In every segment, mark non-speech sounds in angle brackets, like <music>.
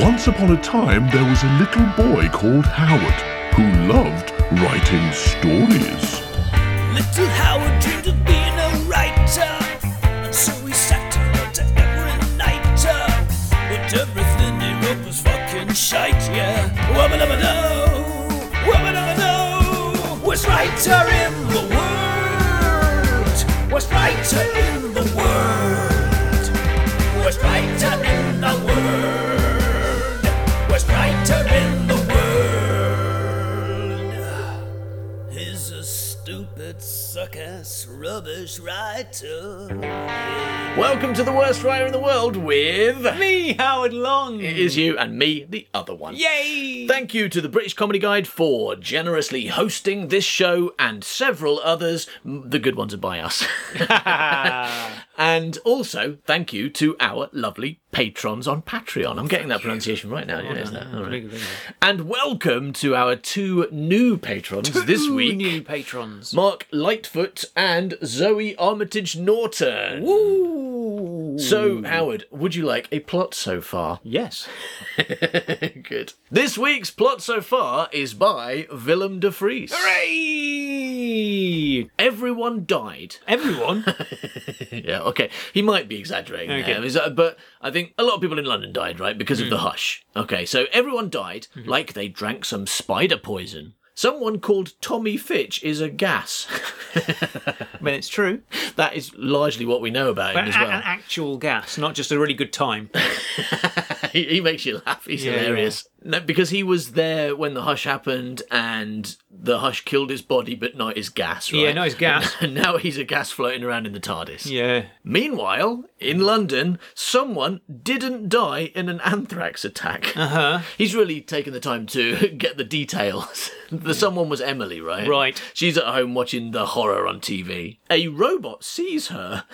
Once upon a time, there was a little boy called Howard who loved writing stories. Little Howard dreamed of being a writer, and so he sat wrote every night. But everything he wrote was fucking shite, yeah. Wubba dubba do, wubba dubba do. Worst writer in the world, worst writer in suck-ass, rubbish writer. Welcome to the worst writer in the world with Me, Howard Long. it is you and me, the other one. Yay! Thank you to the British Comedy Guide for generously hosting this show and several others. The good ones are by us. <laughs> <laughs> and also, thank you to our lovely patrons on Patreon. I'm getting that pronunciation right now. yeah, isn't it? Oh, All right. And welcome to our two new patrons this Two week. new patrons. Mark Lightfoot and Zoe Armitage Norton. Woo! So, Howard, would you like a plot so far? <laughs> Yes. Good. This week's plot so far is by Willem de Vries. Hooray! Everyone died. Everyone. <laughs> yeah, okay. He might be exaggerating Okay. there, is that- but I think a lot of people in London died, right? Because of the Hmm. hush. Okay, so everyone died Mm-hmm. like they drank some spider poison. Someone called Tommy Fitch is a gas. <laughs> I mean, it's true. <laughs> that is largely what we know about him as well. an actual gas, not just a really good time. he, he makes you laugh. He's Yeah, hilarious. No, because he was there when the hush happened, and the hush killed his body, but not his gas. Right? Yeah, not his gas. <laughs> And now he's a gas floating around in the TARDIS. Yeah. Meanwhile, in London, someone didn't die in an anthrax attack. Uh huh. He's really taken the time to <laughs> get the details. <laughs> the someone was Emily, right? Right. She's at home watching the horror on TV. A robot sees her.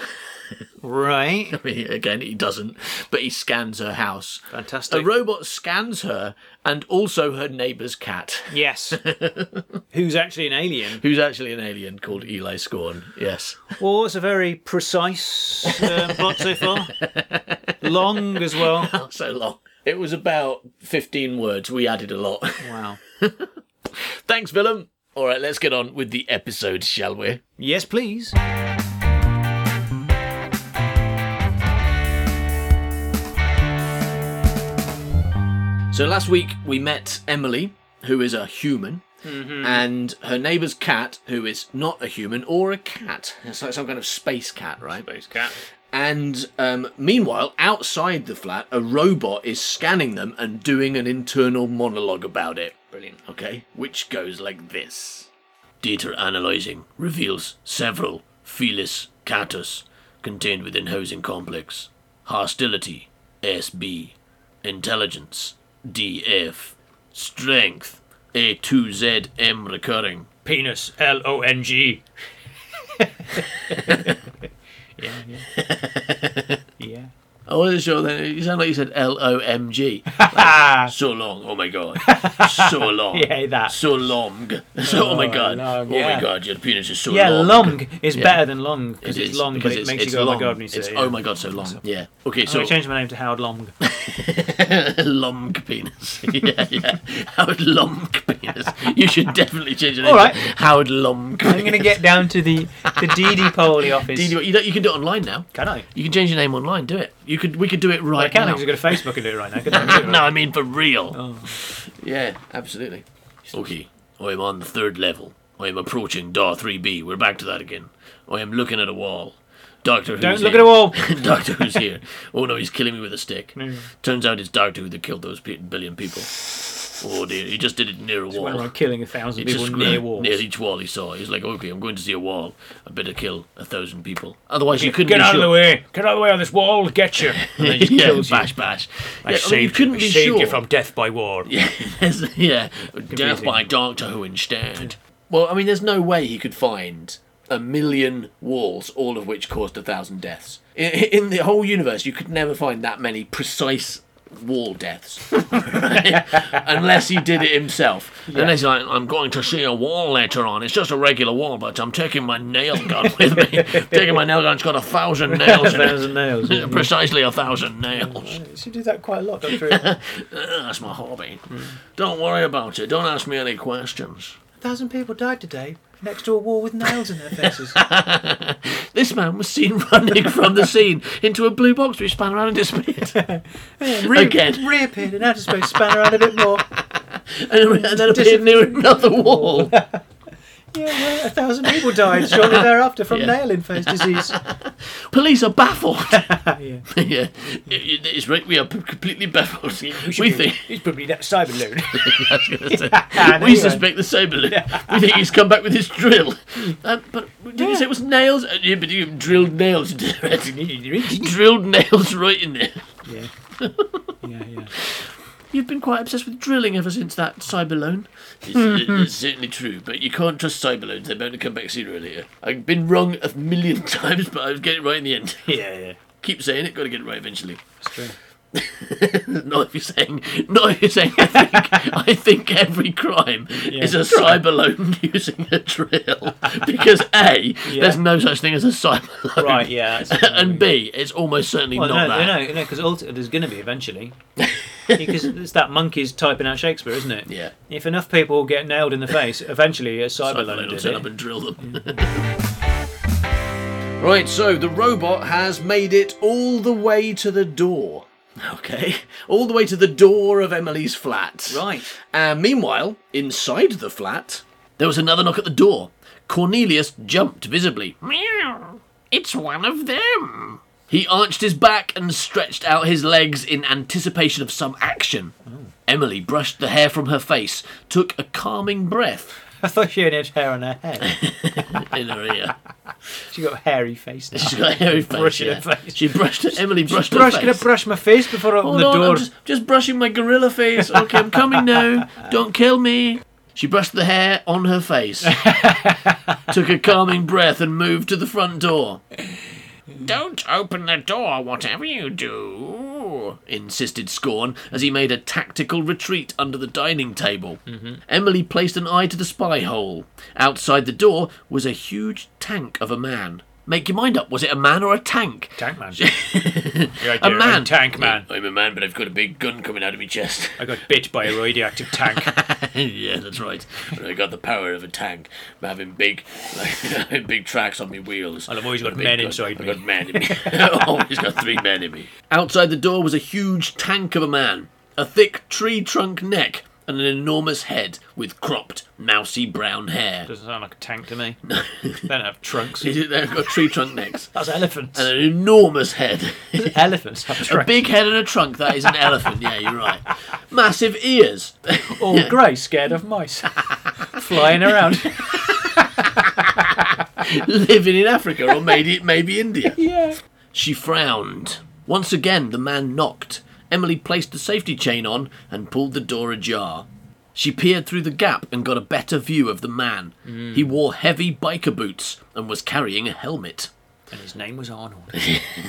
Right. <laughs> I mean, again, he doesn't, but he scans her house. Fantastic. A robot scans her and also her neighbour's cat, Yes. <laughs> Who's actually an alien? who's actually an alien called Eli Scorn. Yes. Well, it's a very precise uh, plot so far. <laughs> Long as well. Not so long. It was about 15 words. We added a lot. Wow. Thanks, Willem. All right, let's get on with the episode, shall we? Yes, please. So last week we met Emily, who is a human, and her neighbour's cat, who is not a human or a cat. It's like some kind of space cat, right? Space cat. And um, meanwhile, outside the flat, a robot is scanning them and doing an internal monologue about it. Brilliant. Okay, which goes like this Data analyzing reveals several Felis catus contained within housing complex. Hostility, SB. Intelligence, DF. Strength, A2ZM recurring. Penis. L O N G. <laughs> <laughs> Yeah. Yeah. <laughs> Yeah. I wasn't sure then. You sound like you said L O M G. <laughs> So long. Oh my god. So <laughs> long. Yeah, that. So long. <laughs> So, oh my Oh, god. long, oh my god, your penis is so long. Yeah, long. long is Yeah. better than long because It it's long, because but it it's- makes it's you go, long. oh my god, when you say It's, it. Oh my god, so long. Yeah. Okay, oh, so I changed my name to Howard Long. long penis. yeah, yeah. Howard Long penis. You should definitely change your name. All right. to Howard Long. I'm going to get down to the the DD Polly office. You, you, you can do it online now. Can I? You can change your name online. Do it. You could. We could do it right I can now. because I've got a Facebook and do it right now. <laughs> couldn't I? no, I mean for real. Oh. Yeah, absolutely. Okay, I am on the third level. I am approaching DAW 3B. We're back to that again. I am looking at a wall. Doctor Who's Don't look here. at a wall. <laughs> Doctor Who's here. Oh no, he's killing me with a stick. <laughs> Turns out it's Doctor Who that killed those pe- billion people. Oh dear, he just did it near a wall. He Went around killing a thousand He people just near walls. near each wall he saw. He's like, okay, I'm going to see a wall. I better kill a thousand people. Otherwise, you couldn't Get be out sure. of the way! Get out of the way of this wall! Get you! <laughs> And then just yeah, kills bash, you. bash. I Yeah, saved, I mean, you couldn't I be saved sure. you from death by war. <laughs> Yeah, yeah. Death by Doctor Who instead. Well, I mean, there's no way he could find a million walls, all of which caused a thousand deaths. In, in the whole universe, you could never find that many precise wall deaths, <laughs> Right? unless he did it himself. Unless he's like, I'm going to see a wall later on. It's just a regular wall, but I'm taking my nail gun <laughs> with me. <laughs> taking my nail gun. It's got a thousand nails it. Thousand nails. Precisely a thousand nails. You do that quite a lot, Doctor. Uh, That's my hobby. Don't worry about it. Don't ask me any questions. A thousand people died today next to a wall with nails in their faces. <laughs> This man was seen <laughs> running from the scene into a blue box which span around and disappeared. <laughs> Re- Again. reappeared and outer space, span around a bit more. and, and then appeared near another wall. Yeah, well, a thousand people died shortly <laughs> thereafter from Yeah. nail in face disease. <laughs> Police are baffled. <laughs> yeah. yeah, it- it's right. We are completely baffled. We, think. he's probably that cyber loon. I was gonna say, Yeah, we anyway. suspect the Cyberloon. We think he's come back with his drill. Um, but did you say it was nails? Uh, yeah, but you drilled nails into the red. yeah, drilled nails right in there. yeah, yeah. You've been quite obsessed with drilling ever since that Cyberloan. It's, it's certainly true, but you can't trust Cyberloans. They're bound to come back sooner or later. I've been wrong a million <laughs> times, but I was getting it right in the end. Yeah, yeah. Keep saying it, got to get it right eventually. That's true. <laughs> not if you're saying, not if you're saying. I think, <laughs> I think every crime is a cyberloan <laughs> using a drill because a there's no such thing as a cyberloan, Right, yeah. and b it's almost certainly Well, not no, that. no, no, because ulti- there's going to be eventually. because it's that monkey's typing out Shakespeare, isn't it? Yeah, If enough people get nailed in the face, eventually a cyber cyberloan loan will turn it. up and drill them. right, so the robot has made it all the way to the door. Okay, all the way to the door of Emily's flat. Right. And meanwhile, inside the flat, there was another knock at the door. Cornelius jumped visibly. Meow! It's one of them. He arched his back and stretched out his legs in anticipation of some action. Oh. Emily brushed the hair from her face, took a calming breath <laughs> I thought she only had hair on her head. <laughs> in her ear. <laughs> She got a hairy face now. She's got a hairy face. Brushing yeah. her face. She brushed. It. Emily brushed Brush, her gonna face. brush my face before I open Hold the on, door. I'm just, just brushing my gorilla face. Okay, I'm coming now. Don't kill me. She brushed the hair on her face, took a calming breath, and moved to the front door. Don't open the door, whatever you do, insisted Scorn as he made a tactical retreat under the dining table. Mm-hmm. Emily placed an eye to the spy hole. Outside the door was a huge tank of a man. Make your mind up, was it a man or a tank? Tank man. <laughs> A man. tank man. I'm a man, but I've got a big gun coming out of my chest. I got bit by a radioactive tank. <laughs> yeah, that's right. And I got the power of a tank. I'm having big, like, <laughs> big tracks on my wheels. And I've always got a big men gun. inside I've me. got men in me. Always got three men in me. Outside the door was a huge tank of a man, a thick tree trunk neck, and an enormous head with cropped, mousy brown hair. Doesn't sound like a tank to me. <laughs> they don't have trunks. They've got tree trunk necks <laughs> That's elephants. and an enormous head. <laughs> elephants have A big head and a trunk, that is an elephant, yeah, you're right. Massive ears. All grey, scared of mice. Flying around. living in Africa or maybe maybe India. yeah. She frowned. Once again, the man knocked. Emily placed the safety chain on and pulled the door ajar. She peered through the gap and got a better view of the man. He wore heavy biker boots and was carrying a helmet. And his name was Arnold.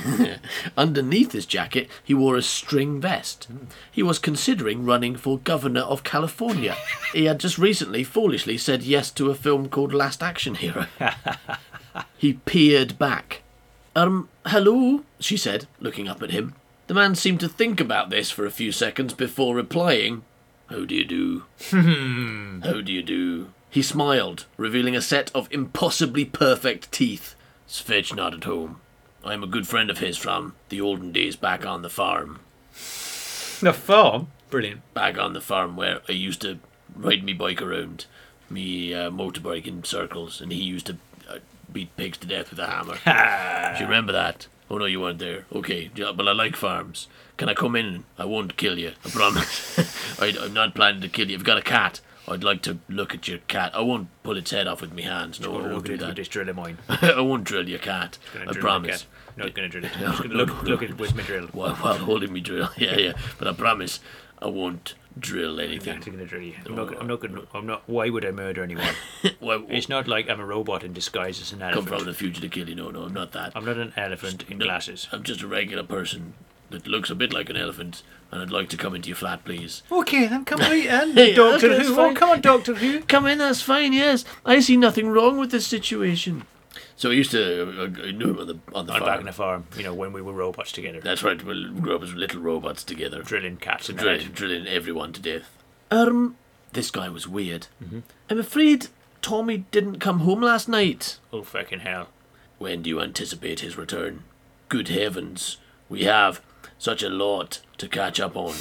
<laughs> Underneath his jacket, he wore a string vest. He was considering running for governor of California. he had just recently foolishly said yes to a film called Last Action Hero. <laughs> he peered back. Um, hello, she said, looking up at him. The man seemed to think about this for a few seconds before replying, How do you do? How do you do? He smiled, revealing a set of impossibly perfect teeth. Svetch not at home. I am a good friend of his from the olden days back on the farm. The farm? Brilliant. Back on the farm where I used to ride me bike around, me uh, motorbike in circles, and he used to beat pigs to death with a hammer. <laughs> Do you remember that? Oh no, you weren't there. Okay, yeah, but I like farms. Can I come in? I won't kill you. I promise. <laughs> I, I'm not planning to kill you. I've got a cat. I'd like to look at your cat. I won't pull its head off with my hands. No, I won't do at it with that. this drill of mine. <laughs> I won't drill your cat. I promise. cat. Not gonna drill it. I'm just gonna look, look at it with my drill. While, while holding me drill. Yeah, yeah. But I promise I won't drill anything. I'm anything. actually gonna drill you. I'm not. Oh. I'm not gonna. I'm not. Why would I murder anyone? <laughs> It's not like I'm a robot in disguise as an elephant. come from the future to kill you. No, no, I'm not that. I'm not an elephant in No, glasses. I'm just a regular person that looks a bit like an elephant, and I'd like to come into your flat, please. Okay, then come right in, Hey, Doctor okay, Who. Oh, come on, Doctor Who. Come in, that's fine, yes. I see nothing wrong with this situation. So I used to, uh, I knew him on the, on the On farm. back in the farm, you know, when we were robots together, That's right, we grew up as little robots together. drilling cats and Drill, drilling everyone to death. Um, this guy was weird. Mm-hmm. I'm afraid Tommy didn't come home last night. Oh, fucking hell. When do you anticipate his return? Good heavens, we have such a lot to catch up on,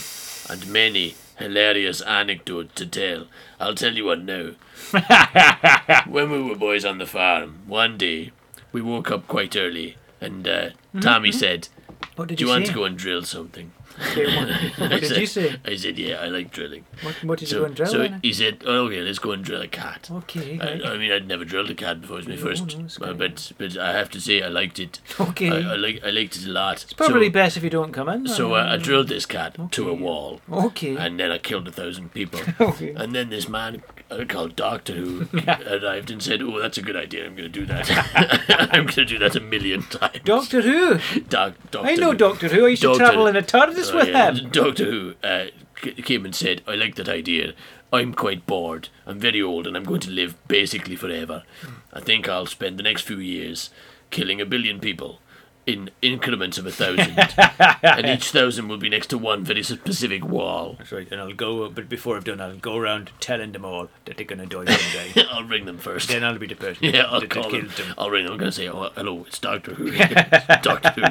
and many hilarious anecdote to tell. I'll tell you what now. <laughs> when we were boys on the farm, one day we woke up quite early, and uh, Tommy said, What did "Do you you want to go and drill something?" Okay, what, <laughs> what did said- you say? I said, "Yeah, I like drilling." What, what did you So, go and drill so then? he said, oh, "Okay, let's go and drill a cat." Okay. I, I mean, I'd never drilled a cat before. It was my first, no, but but I have to say I liked it. <laughs> Okay. I, I like I liked it a lot. It's probably so, best if you don't come in. so uh, I drilled this cat to a wall, Okay. and then I killed a thousand people. <laughs> Okay. And then this man uh, called Doctor Who arrived <laughs> and said, "Oh, that's a good idea. I'm going to do that. <laughs> I'm going to do that a million times." Doctor Who. Doc, Doctor I know Who. Doctor Who. I used to travel in a TARDIS Oh, with yeah. him. Doctor Who uh, came and said, I like that idea. I'm quite bored. I'm very old and I'm going to live basically forever. I think I'll spend the next few years killing a billion people in increments of a thousand. <laughs> and each thousand will be next to one very specific wall. That's right. And I'll go, but before I've done, I'll go around telling them all that they're gonna die one day. <laughs> I'll ring them first. then I'll be the person Yeah, I'll that, that call them. them. I'll ring them. I'm going to say, oh, hello, it's Doctor Who. It's <laughs> Doctor Who.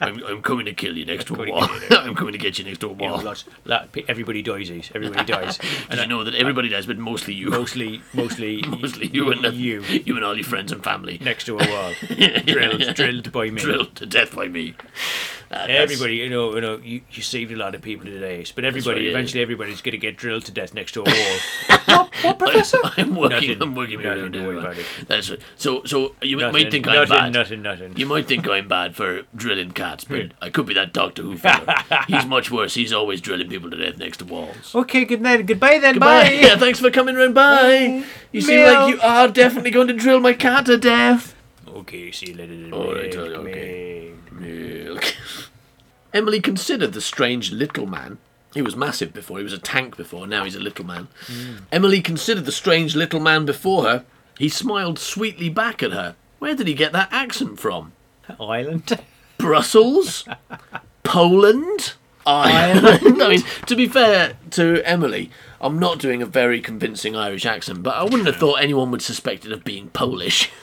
I'm, I'm coming to kill you next to a wall. kill you there. I'm coming to get you next to a You know, wall. lots, lot, everybody dies. eh? Everybody dies. And I know that everybody does, but mostly you. Mostly, mostly, Mostly you and you you and all your friends and family. next to a wall, drilled, drilled by me. Drilled to death by me. Uh, Everybody, you know, you know, you, you saved a lot of people today, but everybody, right, yeah. eventually, everybody's going to get drilled to death next to a wall. what, <laughs> Professor? I'm working. Nothing. I'm working Nothing, around don't worry it. about it. That's right. So, so you nothing, might think I'm bad. nothing, nothing. You might think I'm bad for drilling cats, but I could be that Doctor Who fella. <laughs> He's much worse. He's always drilling people to death next to walls. Okay, good night, goodbye then, Goodbye. bye. Yeah, thanks for coming round. Bye. You seem like you are definitely going to drill my cat to death. Okay, see you later. All right, milk, okay. milk. Milk. Emily considered the strange little man. He was massive before, he was a tank before, now he's a little man. Hmm. Emily considered the strange little man before her. He smiled sweetly back at her. Where did he get that accent from? Ireland. <laughs> Brussels? Poland? Ireland? <laughs> I mean, to be fair to Emily, I'm not doing a very convincing Irish accent, but I wouldn't have thought anyone would suspect it of being Polish. <laughs>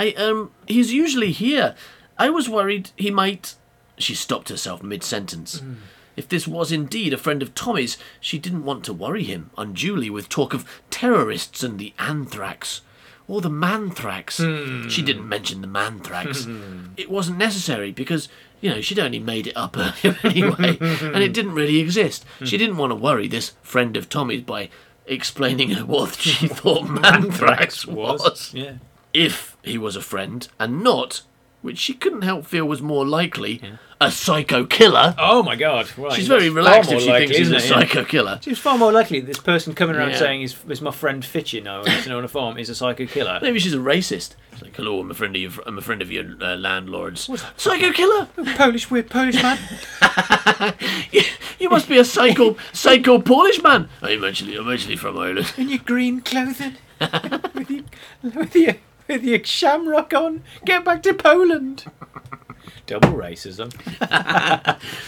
I um he's usually here. I was worried he might she stopped herself mid sentence. Mm. If this was indeed a friend of Tommy's, she didn't want to worry him unduly with talk of terrorists and the anthrax. Or the manthrax. Hmm. She didn't mention the manthrax. Hmm. it wasn't necessary because, you know, she'd only made it up <laughs> earlier anyway, and it didn't really exist. Hmm. She didn't want to worry this friend of Tommy's by explaining what she <laughs> thought manthrax was Yeah. if he was a friend and not, which she couldn't help feel was more likely, a psycho killer. Oh my God! Right. She's very far relaxed if she likely, thinks he's a? Yeah. psycho killer. Seems far more likely this person coming around Yeah. saying is, is my friend Fitch, you know, you know, on a farm, is a psycho killer. Maybe she's a racist. She's like, hello, I'm a friend of your, I'm a friend of your uh, landlords. Psycho killer? <laughs> Polish, weird Polish man. <laughs> You, you must be a psycho, psycho Polish man. I'm actually, I'm actually from Ireland. in your green clothing, <laughs> with your with your <laughs> with your shamrock on. Get back to Poland. <laughs> Double racism.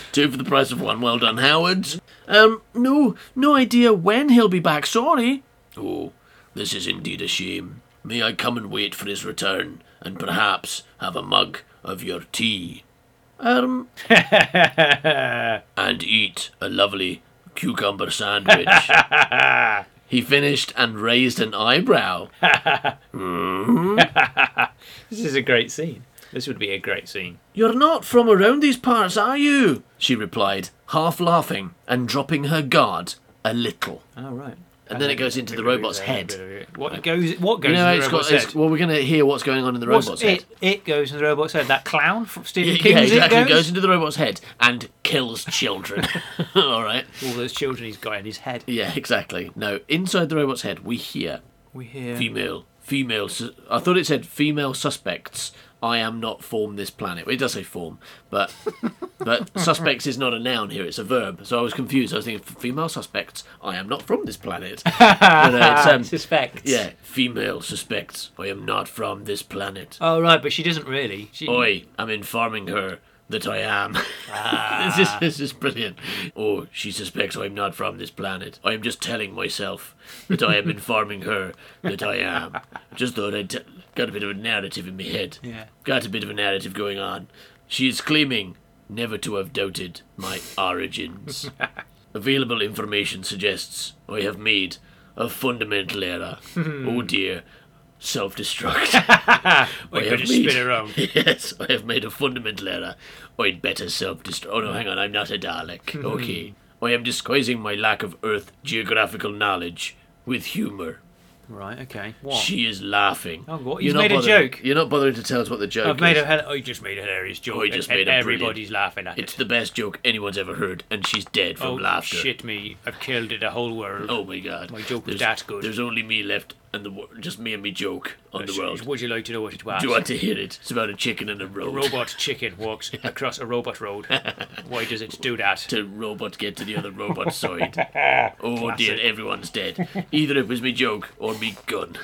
<laughs> Two for the price of one. Well done, Howard. Um, no, no idea when he'll be back. Sorry. Oh, this is indeed a shame. May I come and wait for his return, and perhaps have a mug of your tea? Um, and eat a lovely cucumber sandwich. He finished and raised an eyebrow. <laughs> Hmm? <laughs> This is a great scene. This would be a great scene. You're not from around these parts, are you? She replied, half laughing and dropping her guard a little. Oh right. And then it goes into the robot's head. What goes? What goes You know, in it's the got, robot's it's, head? well, we're going to hear what's going on in the What's robot's it? head. It goes in the robot's head. That clown from <laughs> Stephen Yeah, King's exactly. It goes. into the robot's head and kills children. <laughs> <laughs> All right. All those children he's got in his head. Yeah, exactly. No, inside the robot's head, we hear We hear. female female. Su- I thought it said female suspects. I am not form this planet. Well, it does say form, but <laughs> but suspects is not a noun here; it's a verb. So I was confused. I was thinking female suspects. I am not from this planet. <laughs> but, uh, um, Suspects. yeah, female suspects. I am not from this planet. Oh right, but she doesn't really. She, Oi, I'm informing her that I am. <laughs> this, is, this is brilliant. Oh, she suspects I'm not from this planet. I am just telling myself that I am <laughs> informing her that I am. Just thought I'd t- got a bit of a narrative in my head. Yeah. Got a bit of a narrative going on. She is claiming never to have doubted my origins. <laughs> Available information suggests I have made a fundamental error. oh dear. Self destruct. <laughs> We're going to spin around. <laughs> Yes, I have made a fundamental error. I'd better self destruct. Oh no, hang on, I'm not a Dalek. <laughs> Okay. I am disguising my lack of Earth geographical knowledge with humour. Right. Okay. What? She is laughing. Oh, what? You're You've not made a joke. You're not bothering to tell us what the joke I've made is. a. hel- I just made a hilarious joke. I just and, made a brilliant- everybody's laughing at it. It's it. the best joke anyone's ever heard, and she's dead from oh laughter. shit me! I've killed it the whole world. Oh my god. My joke was there's, that good. There's only me left, and the just me and me joke on oh, the Sh- world. Would you like to know what it was? Do you want to hear it? It's about a chicken and a robot. A robot chicken walks <laughs> across a robot road. <laughs> Why does it do that? to robot get to the other robot <laughs> side. Oh dear, everyone's dead. Either it was me joke or me gun.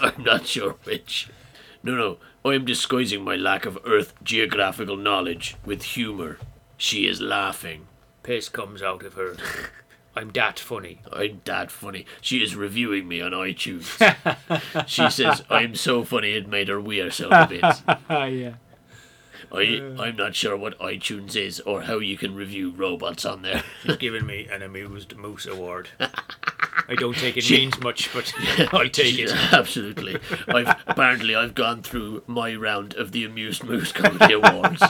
I'm not sure which. No, no, I am disguising my lack of Earth geographical knowledge with humour. She is laughing. Piss comes out of her. I'm that funny. I'm that funny. She is reviewing me on iTunes. <laughs> she says I'm so funny it made her wee herself a bit. Ah <laughs> yeah. I, I'm not sure what iTunes is or how you can review robots on there. She's <laughs> given me an amused moose award. I don't think it means much, but <laughs> <laughs> I'll take it. <laughs> Absolutely. I've apparently I've gone through my round of the Amused Moose Comedy Awards.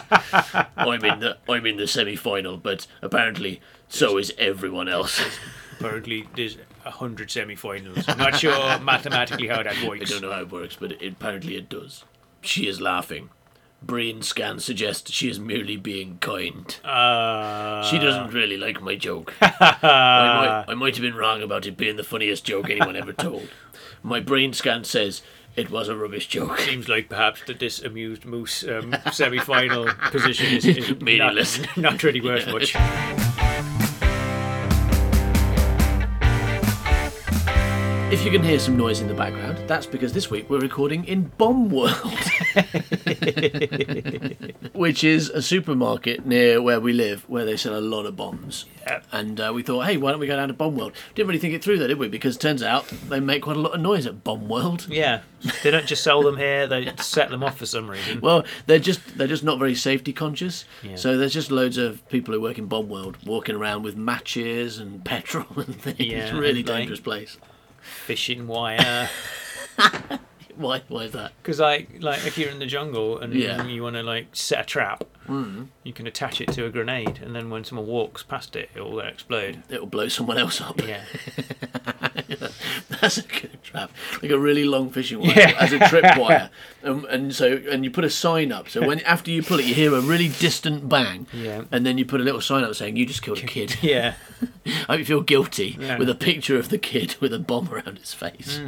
I'm in the I'm in the semi final, but apparently so is everyone else. Apparently, there's a hundred semi-finals. I'm not sure mathematically how that works. I don't know how it works, but it, apparently it does. She is laughing. Brain scan suggests she is merely being kind. Uh, She doesn't really like my joke. <laughs> I, might, I might have been wrong about it being the funniest joke anyone ever told. My brain scan says it was a rubbish joke. Seems like perhaps that this amused moose um, semi-final position is, is <laughs> Meaningless. not really worth much. <laughs> If you can hear some noise in the background, that's because this week we're recording in Bomb World, <laughs> which is a supermarket near where we live where they sell a lot of bombs. Yeah. And uh, we thought, hey, why don't we go down to Bomb World? Didn't really think it through, though, did we? Because turns out they make quite a lot of noise at Bomb World. Yeah, they don't just sell them here; they set them off for some reason. Well, they're just they're just not very safety conscious. Yeah. So there's just loads of people who work in Bomb World walking around with matches and petrol <laughs> and things. Yeah, it's a really dangerous place. Fishing wire. <laughs> Why? Why is that? Because like like if you're in the jungle and Yeah. you want to like set a trap, you can attach it to a grenade, and then when someone walks past it, it will explode. It'll blow someone else up. Yeah, <laughs> That's a good trap. Like a really long fishing wire Yeah. as a tripwire. <laughs> Um, and so and you put a sign up. So when after you pull it you hear a really distant bang. Yeah. And then you put a little sign up saying you just killed a kid. yeah. <laughs> I hope you feel guilty Yeah. with a picture of the kid with a bomb around his face.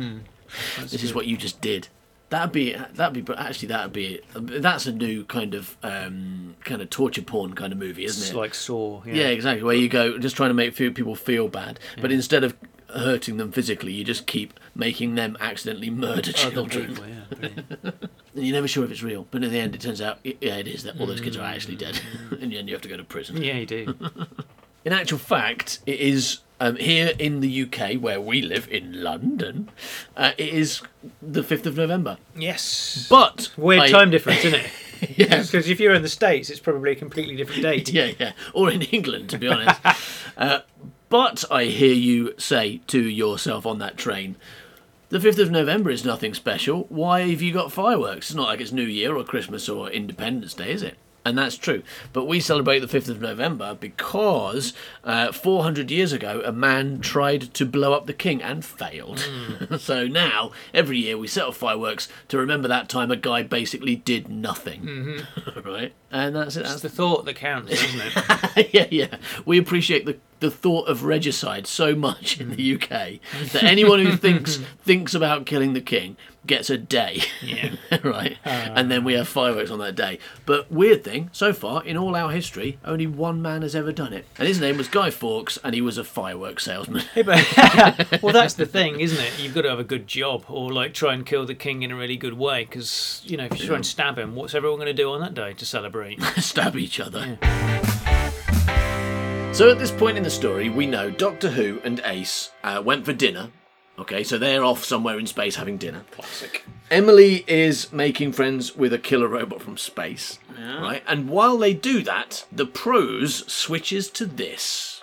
This is what you just did. That'd be that'd be but actually that'd be that's a new kind of um, kind of torture porn kind of movie, isn't It's it? like Saw. Yeah. Yeah, exactly. Where you go just trying to make people feel bad, but instead of hurting them physically, you just keep making them accidentally murder children. people, yeah. <laughs> And you're never sure if it's real, but in the end, it turns out yeah, it is that all those kids are actually dead, <laughs> and then you have to go to prison. yeah, you do. <laughs> In actual fact, it is um, here in the UK where we live in London. Uh, it is the fifth of November, Yes. but Weird I- time difference, isn't it? <laughs> Yeah, Because if you're in the States, it's probably a completely different <laughs> date. yeah, yeah, or in England, to be honest. <laughs> uh, but I hear you say to yourself on that train, the 5th of November is nothing special. Why have you got fireworks? It's not like it's New Year or Christmas or Independence Day, is it? And that's true. But we celebrate the 5th of November because uh, 400 years ago, a man tried to blow up the king and failed. <laughs> so now, every year, we set off fireworks to remember that time a guy basically did nothing. <laughs> right? And that's it. That's It's the thought that counts, isn't it? <laughs> yeah, yeah. We appreciate the the thought of regicide so much in the mm. UK that anyone who thinks <laughs> thinks about killing the king gets a day. Yeah. <laughs> right? Uh. and then we have fireworks on that day. But weird thing, so far in all our history, only one man has ever done it. And his name was Guy Fawkes and he was a fireworks salesman. <laughs> Well, that's the thing, isn't it? You've got to have a good job, or like try and kill the king in a really good way. Because you know, if you try and stab him, what's everyone going to do on that day to celebrate? stab each other. So at this point in the story, we know Doctor Who and Ace uh, went for dinner. Okay, so they're off somewhere in space having dinner. Classic. Emily is making friends with a killer robot from space. Right? And while they do that, the prose switches to this.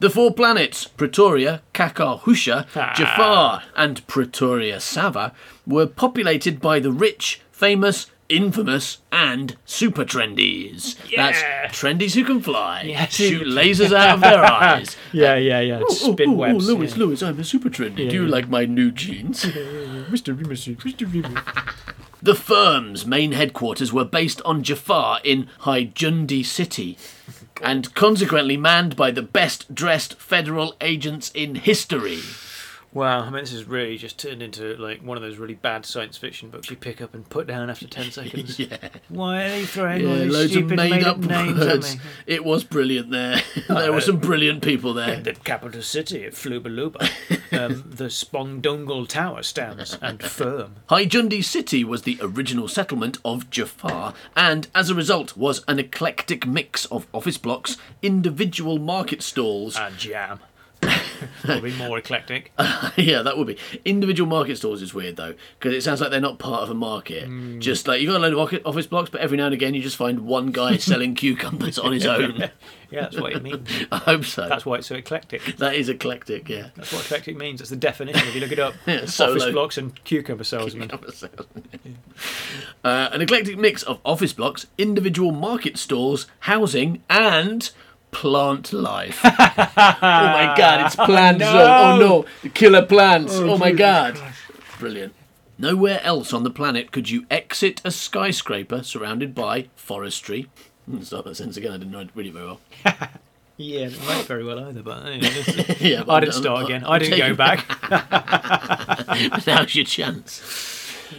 The four planets, Pretoria, Kakar Husha. Jafar, and Pretoria Sava, were populated by the rich, famous, infamous, and super trendies. Yeah. That's trendies who can fly, Yeah, shoot lasers out of their <laughs> eyes. Yeah, yeah, yeah. Spin oh, oh, webs. Oh, Lewis, yeah. Lewis, I'm a super trendy. Do you yeah. like my new jeans? Mr. Mr. Mr. Mr. The firm's main headquarters were based on Jafar in Haijundi City, and consequently manned by the best dressed federal agents in history. Wow, I mean, this has really just turned into like one of those really bad science fiction books you pick up and put down after 10 <laughs> seconds. Yeah, Why are they throwing all yeah these loads of stupid made up names words. at me? It was brilliant there. <laughs> <laughs> there were some brilliant people there. The capital city of Flubaluba. um, the Spongdungle Tower stands and firm. Haijundi City was the original settlement of Jafar, and as a result was an eclectic mix of office blocks, individual market stalls, And jam. <laughs> Probably more eclectic. <laughs> yeah, that would be. Individual market stores is weird though, because it sounds like they're not part of a market. Hmm. Just like you've got a load of office- blocks, but every now and again you just find one guy <laughs> selling cucumbers on his own. Yeah, that's what it means. I hope so. That's why it's so eclectic. that is eclectic, yeah. That's what eclectic means. That's the definition. If you look it up, Yeah, solo. office blocks and cucumber salesman. Uh, an eclectic mix of office blocks, individual market stalls, housing, and plant life. <laughs> oh my god, it's plant no. Oh no, the killer plants. Oh, my god. Brilliant. Nowhere else on the planet could you exit a skyscraper surrounded by forestry. Hmm, Start that sentence again, I didn't read it really very well. <laughs> Yeah, it went very well either, but anyway, this- <laughs> Yeah, but I didn't start again. I didn't go back. Now's your chance.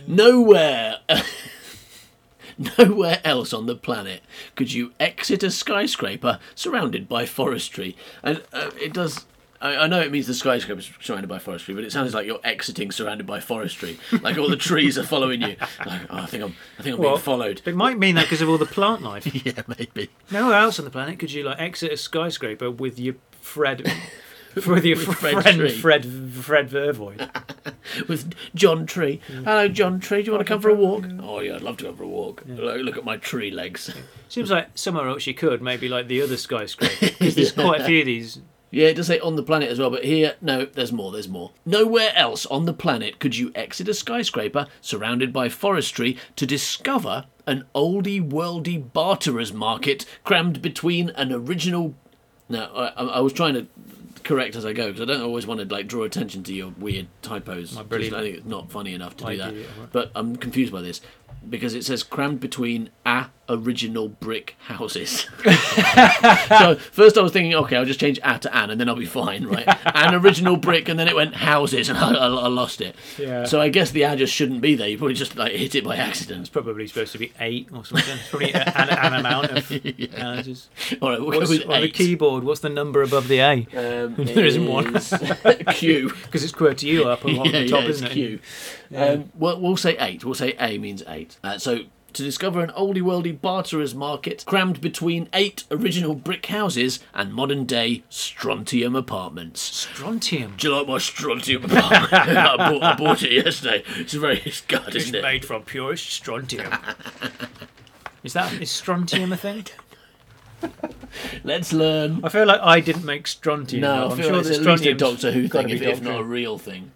Nowhere. Nowhere else on the planet could you exit a skyscraper surrounded by forestry. And uh, it does. I, I know it means the skyscraper is surrounded by forestry, but it sounds like you're exiting surrounded by forestry. Like all the trees are following you. <laughs> Like, oh, I think I'm. I think I'm Well, being followed. It might mean that because of all the plant life. <laughs> Yeah, maybe. Nowhere else on the planet could you like exit a skyscraper with your Fred, <laughs> <laughs> with your With Fred friend Tree. Fred Fred Vervoid. <laughs> With John Tree. Hello, John Tree. Do you want to come for a walk? Oh yeah, I'd love to go for a walk. Look, look at my tree legs. <laughs> Seems like somewhere else you could, maybe like the other skyscraper, because there's quite a few of these. Yeah, it does say on the planet as well, but here, no, there's more, there's more. Nowhere else on the planet could you exit a skyscraper surrounded by forestry to discover an oldie worldy barterers market crammed between an original. No, I, I I was trying to correct as I go because I don't always want to like draw attention to your weird typos. My 'cause brilliant I think it's not funny enough to do that. right. But I'm confused by this because it says crammed between a original brick houses. <laughs> so first I was thinking, okay, I'll just change a to an, and then I'll be fine, right? An original brick, and then it went houses, and <laughs> I, I, I lost it. Yeah. So I guess the a just shouldn't be there. You probably just like hit it by accident. It's probably supposed to be eight or something. It's probably an, an amount of <laughs> Yeah. houses. All right, we'll go What's, with on the keyboard, what's the number above the A? Um, There isn't one. Q. Because it's QWERTY to you up yeah, the top, yeah, isn't it? Q. Um, well, we'll say eight. We'll say A means eight. Uh, so to discover an oldie worldy barterers market crammed between eight original brick houses and modern day strontium apartments. Strontium. Do you like my strontium apartment? <laughs> I, bought, I bought it yesterday. It's very it's good, It's isn't it? It's made from purest strontium. <laughs> is that is strontium a thing? Let's learn. I feel like I didn't make strontium. No, I'm sure like the it's at a Doctor Who thing, if, if not a real thing.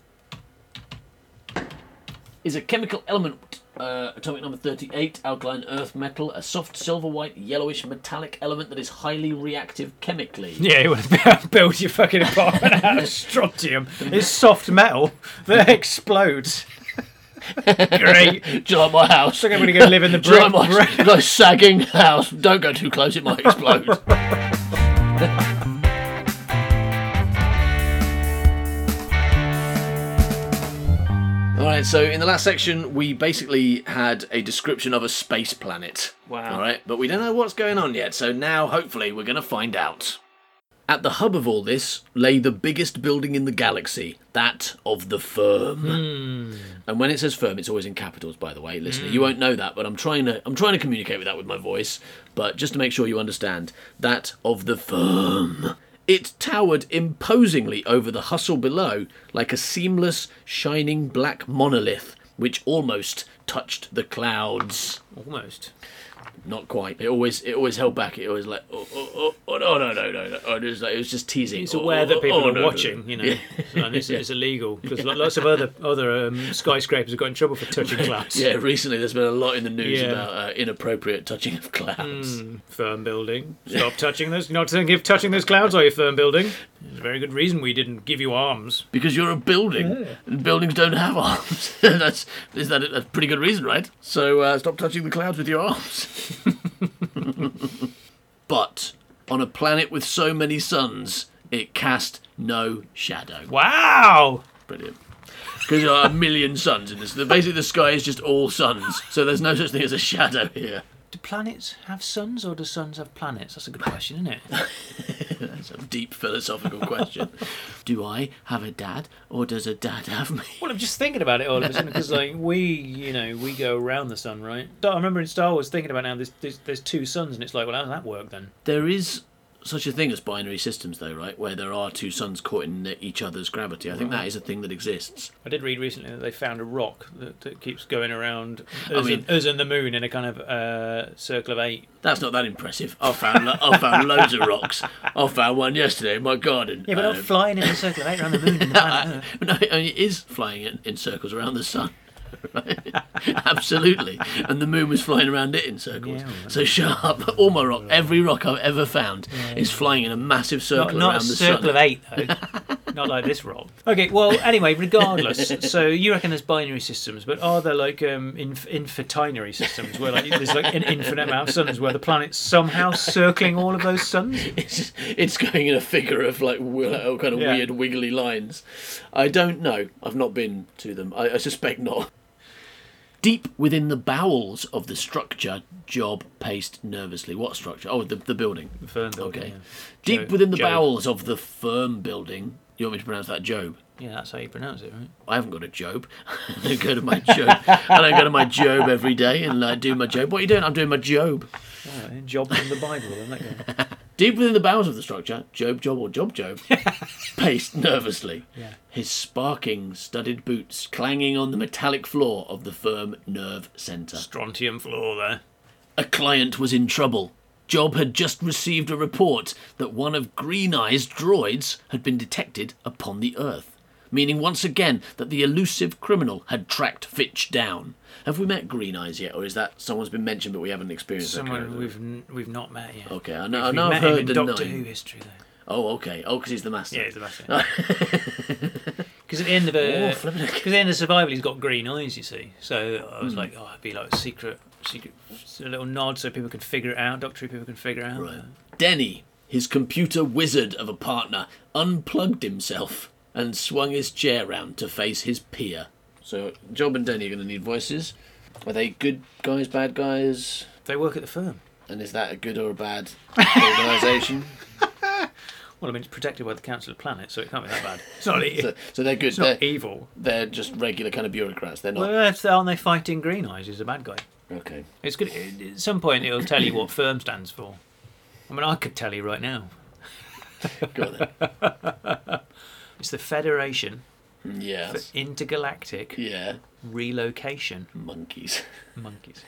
Is a chemical element, uh, atomic number 38, alkaline earth metal, a soft silver white yellowish metallic element that is highly reactive chemically. <laughs> Yeah, you want to build your fucking apartment out of <laughs> strontium. It's soft metal that <laughs> explodes. Great. Do you like my house? Look, I'm going to go live in the Do you like my my sagging house? Don't go too close, it might explode. Right, so in the last section, we basically had a description of a space planet. Wow. All right, but we don't know what's going on yet, so now hopefully we're going to find out. At the hub of all this lay the biggest building in the galaxy, that of the firm. Hmm. And when it says firm, it's always in capitals, by the way. Listener, you hmm. won't know that, but I'm trying to I'm trying to communicate with that with my voice. But just to make sure you understand, that of the firm. It towered imposingly over the hustle below, like a seamless, shining black monolith, which almost touched the clouds. Almost. Not quite. It always it always held back. It always like oh oh oh, oh no no no no no. Oh, it was like it was just teasing. It's aware that oh, people oh, are no, no, watching, you know. And this <laughs> is illegal because lots of other other um, skyscrapers have got in trouble for touching <laughs> clouds. Yeah, recently there's been a lot in the news about uh, inappropriate touching of clouds. Firm building. Stop touching those. You're not saying if touching those clouds are you firm building. There's a very good reason we didn't give you arms. Because you're a building, and buildings don't have arms. <laughs> that's is that a pretty good reason, right? So uh, stop touching the clouds with your arms. <laughs> but on a planet with so many suns, it cast no shadow. Wow. Brilliant. Because there are a million suns in this. Basically, the sky is just all suns, so there's no such thing as a shadow here. Do planets have suns or do suns have planets? That's a good question, isn't it? <laughs> That's a deep philosophical question. <laughs> Do I have a dad, or does a dad have me? Well, I'm just thinking about it all of a sudden because, <laughs> like, we, you know, we go around the sun, right? I remember in Star Wars thinking about now there's, there's there's two suns, and it's like, well, how does that work then? There is such a thing as binary systems, though, right? Where there are two suns caught in each other's gravity. I think that is a thing that exists. I did read recently that they found a rock that, that keeps going around us, mean- and, us and the moon in a kind of uh, circle of eight. That's not that impressive. I found lo- I found loads of rocks. I found one yesterday in my garden. Yeah, but not Um, flying in a circle of eight around the moon and the planet <laughs> no, I mean, it is flying in, in circles around the sun. Right? <laughs> Absolutely. And the moon was flying around it in circles. Yeah, so sharp. <laughs> All my rock, every rock I've ever found is flying in a massive Not, circle not around a the circle sun. of eight, though. <laughs> not like this rock. Okay, well, anyway, regardless. so you reckon there's binary systems, but are there like um, inf- infinitary systems where like there's like an infinite amount of suns where the planet's somehow circling all of those suns? It's, it's going in a figure of like kind of Yeah. weird wiggly lines. I don't know. I've not been to them. I, I suspect not. Deep within the bowels of the structure, Job paced nervously. What structure? Oh, the, the building. The firm building. Okay. yeah. Deep Job- within the Job. bowels of the firm building. You want me to pronounce that Job? Yeah, that's how you pronounce it, right? I haven't got a Job. <laughs> I don't go to my Job. I don't go to my Job every day and like, do my Job. What are you doing? I'm doing my Job. Oh, job from the Bible. <laughs> Isn't that good? Deep within the bowels of the structure, Job, Job, or Job, Job <laughs> paced nervously. Yeah. His sparking, studded boots clanging on the metallic floor of the firm nerve centre. Strontium floor there. A client was in trouble. Job had just received a report that one of Green Eye's droids had been detected upon the Earth, meaning once again that the elusive criminal had tracked Fitch down. Have we met Green Eyes yet, or is that someone's been mentioned but we haven't experienced Someone we've n- we've not met yet. Okay, I know, I know I've heard the Doctor name. Who history though. Oh, okay. Oh, because he's the master. Yeah, he's the best. Because <laughs> at the end of Oh, a, flipping heck. because at the end of Survival, he's got green eyes. You see, so I was hmm. like, oh, it'd be like a secret, secret, a little nod so people can figure it out. Doctor Who people can figure it out. Right. Denny, his computer wizard of a partner, unplugged himself and swung his chair round to face his peer. So, Job and Denny are going to need voices. Are they good guys, bad guys? They work at the firm. And is that a good or a bad <laughs> organisation? Well, I mean, it's protected by the Council of Planets, so it can't be that bad. <laughs> It's not, so, so they're good. it's not They're, evil. they're just regular kind of bureaucrats. They're not. Well, aren't they fighting Green Eyes? Who's a bad guy? Okay. It's good. At some point, it'll tell you what firm stands for. I mean, I could tell you right now. <laughs> Go on then. It's the Federation for Intergalactic Yeah. Relocation Monkeys. <laughs> Monkeys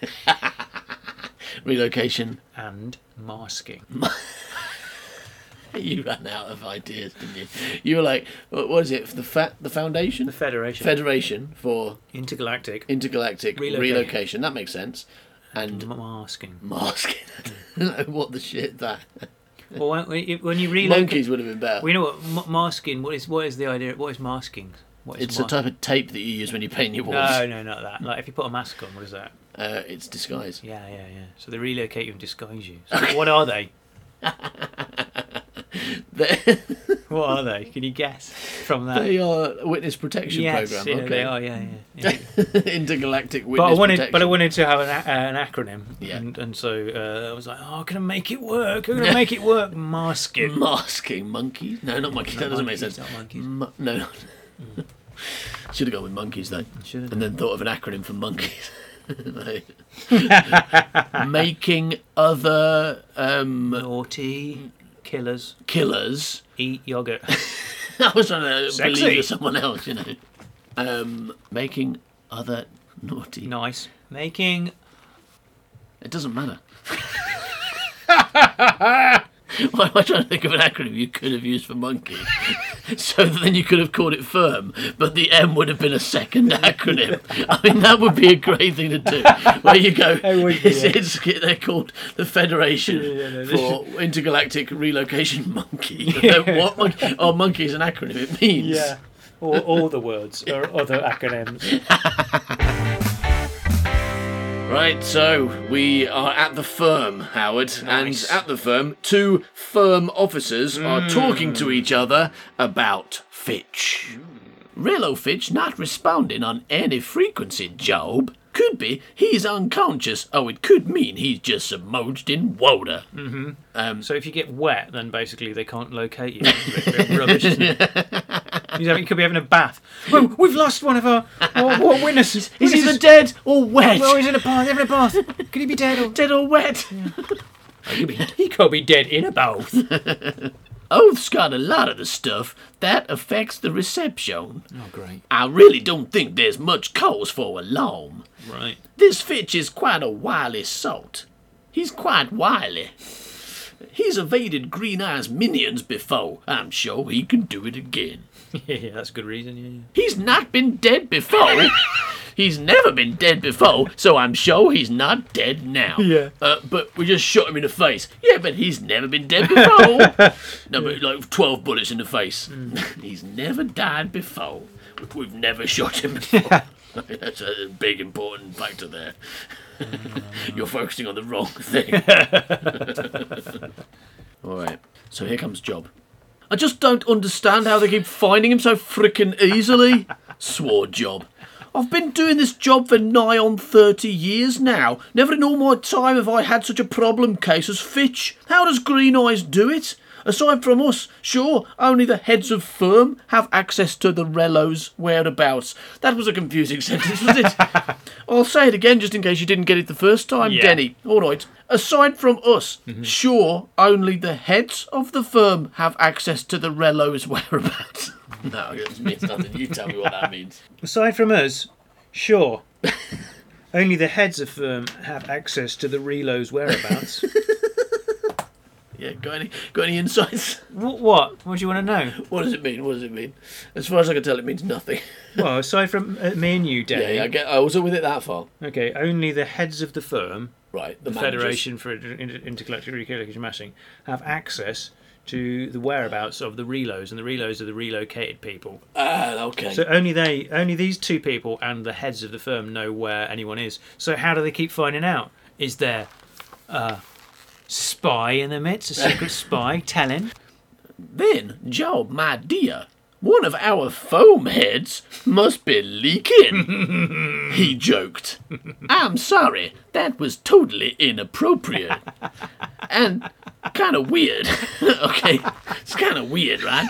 Relocation. and Masking. <laughs> You ran out of ideas, didn't you? You were like, what was it? For the fa- the foundation, The Federation Federation for Intergalactic intergalactic Relocation. relocation. That makes sense. And Masking. masking. Know <laughs> what the shit that. Well, when, when you- relocate, Monkeys would have been better. we know what ma- masking. What is what is the idea? What is masking? What is It's a type of tape that you use when you paint your walls. No, no, not that. Like if you put a mask on, what is that? Uh, it's disguise. Yeah, yeah, yeah. So they relocate you and disguise you. So what are they? <laughs> <laughs> What are they? Can you guess from that? they are witness protection yes, program. yeah, okay. they are. Yeah, yeah. <laughs> yeah. Intergalactic witness but I wanted, protection. but I wanted to have an, a- an acronym, Yeah. and, and so uh, I was like, "Oh, can I make it work? I'm gonna <laughs> make it work." Masking. Masking monkeys? No, not monkeys. That doesn't make sense. not monkeys. Mo- no. Should have gone with monkeys though, Should've and then thought of an acronym for monkeys. Making other um, Naughty killers killers. eat yogurt. <laughs> I was trying to Sexy. believe it was someone else, you know. Um, making other naughty. nice. Making It doesn't matter. <laughs> <laughs> Why am I trying to think of an acronym you could have used for monkey? <laughs> so that then you could have called it firm, but the M would have been a second <laughs> acronym. I mean, that would be a great thing to do. Where you go, It it's, it's, they're called the Federation Yeah, yeah, no, for Intergalactic Relocation Monkey. what monkey? Oh, monkey is an acronym. It means. Yeah. all, all the words are other acronyms. Right, so we are at the firm, Howard, Nice. and at the firm, two firm officers are hmm. talking to each other about Fitch. Hmm. Relo Fitch not responding on any frequency, Job. Could be he's unconscious, Oh, it could mean he's just submerged in water. Mm-hmm. So if you get wet, then basically they can't locate you. It's a bit, bit rubbish. Isn't it? <laughs> He's having, he could be having a bath. Well, we've lost one of our, our, our <laughs> witnesses. He's either Witnesses- dead or wet. Well, he's in a bath. Having a bath. <laughs> Could he be dead or? dead or wet. He could be dead in a bath. Oath's got a lot of the stuff that affects the reception. Oh, great. I really don't think there's much cause for alarm. Right. This Fitch is quite a wily sort. He's quite wily. He's evaded Green Eye's minions before. I'm sure he can do it again. <laughs> Yeah, that's a good reason. Yeah. He's not been dead before. he's never been dead before, so I'm sure he's not dead now. <laughs> Yeah. Uh, but we just shot him in the face. Yeah, but he's never been dead before. <laughs> no, but like 12 bullets in the face. he's never died before. We- We've never shot him before. <laughs> That's a big important factor there. <laughs> You're focusing on the wrong <laughs> thing. All right. So here comes Job. I just don't understand how they keep finding him so frickin' easily. Swore Job. I've been doing this job for nigh on 30 years now. Never in all my time have I had such a problem case as Fitch. How does Green Eyes do it? Aside from us, sure, only the heads of firm have access to the Relo's whereabouts. That was a confusing <laughs> sentence, was it? <laughs> I'll say it again just in case you didn't get it the first time, Yeah. Denny. All right. Aside from us, mm-hmm. sure, only the heads of the firm have access to the Relo's whereabouts. <laughs> no, it means nothing. You tell me what that means. Aside from us, sure. Only the heads of firm have access to the relo's whereabouts. Yeah, got any, got any insights? <laughs> what? What? What do you want to know? What does it mean? What does it mean? As far as I can tell, it means nothing. <laughs> Well, aside from uh, me and you, Yeah, Danny. yeah I, get, I wasn't with it that far. Okay, only the heads of the firm, Right, the, managers. Federation for Inter- Intergalactic Relocation Massing, have access to the whereabouts of the relos, and the relos are the relocated people. Ah, okay. So only they, only these two people, and the heads of the firm know where anyone is. So how do they keep finding out? Is there a spy in the midst, a secret <laughs> spy telling? Then, Job, my dear, one of our foam heads must be leaking. <laughs> he joked. I'm sorry, that was totally inappropriate. And kind of weird. <laughs> okay, it's kind of weird, right?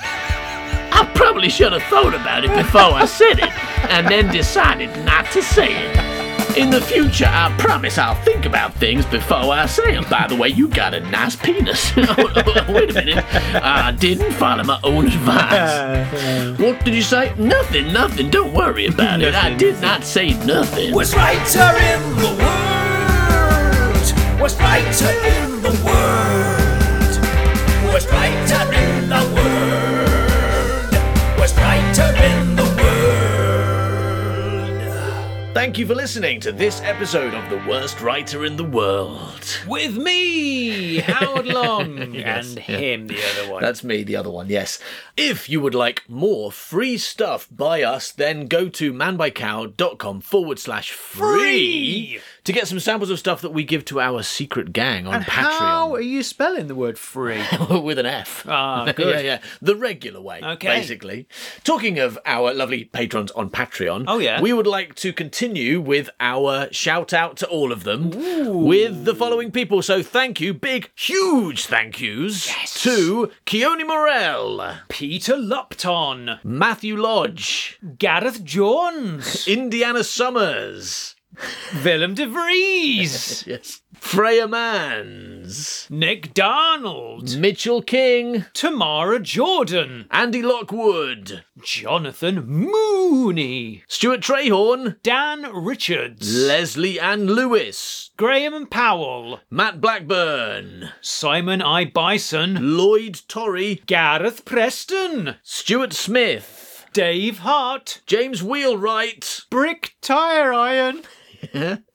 I probably should have thought about it before I said it, and then decided not to say it. In the future, I promise I'll think about things before I say them. By the way, you got a nice penis. <laughs> Wait a minute. I didn't follow my own advice. <laughs> What did you say? Nothing, nothing. Don't worry about it. I Nothing. did not say nothing. Worst writer in the world. Worst writer in the world. Worst writer Thank you for listening to this episode of The Worst Writer in the World. With me, Howard <laughs> Long, Yes, and yeah. him, the other one. That's me, the other one, yes. If you would like more free stuff by us, then go to manbycow.com forward slash free Free! To get some samples of stuff that we give to our secret gang on And how are you spelling the word free? <laughs> With an F. Ah, <laughs> yeah, good. yeah. The regular way, Okay. basically. Talking of our lovely patrons on Patreon, Oh, yeah. we would like to continue with our shout out to all of them with the following people. So thank you, big, huge thank yous to Keone Morell, Peter Lupton, Matthew Lodge, Gareth Jones, <laughs> Indiana Summers, Willem de Vries, <laughs> yes, Freya Mans, Nick Darnold, Mitchell King, Tamara Jordan, Andy Lockwood, Jonathan Mooney, Stuart Trehorn, Dan Richards, Leslie Ann Lewis, Graham Powell, Matt Blackburn, Simon I. Bison, Lloyd Torrey, Gareth Preston, Stuart Smith, Dave Hart, James Wheelwright, Brick Tire Iron,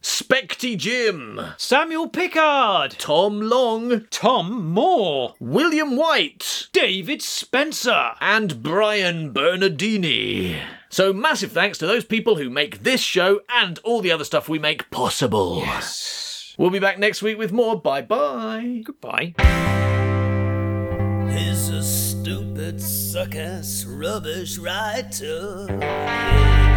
Specty Jim, Samuel Pickard, Tom Long, Tom Moore, William White, David Spencer. and Brian Bernardini. So massive thanks to those people who make this show and all the other stuff we make possible. Yes. We'll be back next week with more. Bye bye. Goodbye. He's a stupid, suck ass, rubbish writer. Yeah.